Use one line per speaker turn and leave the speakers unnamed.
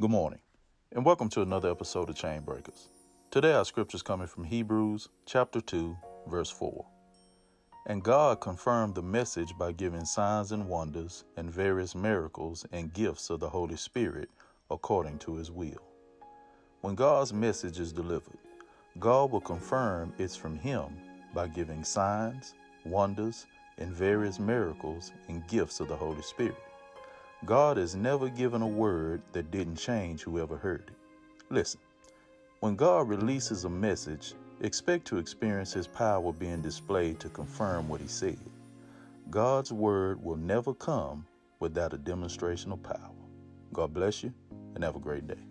Good morning, and welcome to another episode of Chain Breakers. Today, our scripture is coming from Hebrews chapter 2, verse 4. And God confirmed the message by giving signs and wonders and various miracles and gifts of the Holy Spirit according to his will. When God's message is delivered, God will confirm it's from him by giving signs, wonders, and various miracles and gifts of the Holy Spirit. God has never given a word that didn't change whoever heard it. Listen, when God releases a message, expect to experience His power being displayed to confirm what He said. God's word will never come without a demonstration of power. God bless you and have a great day.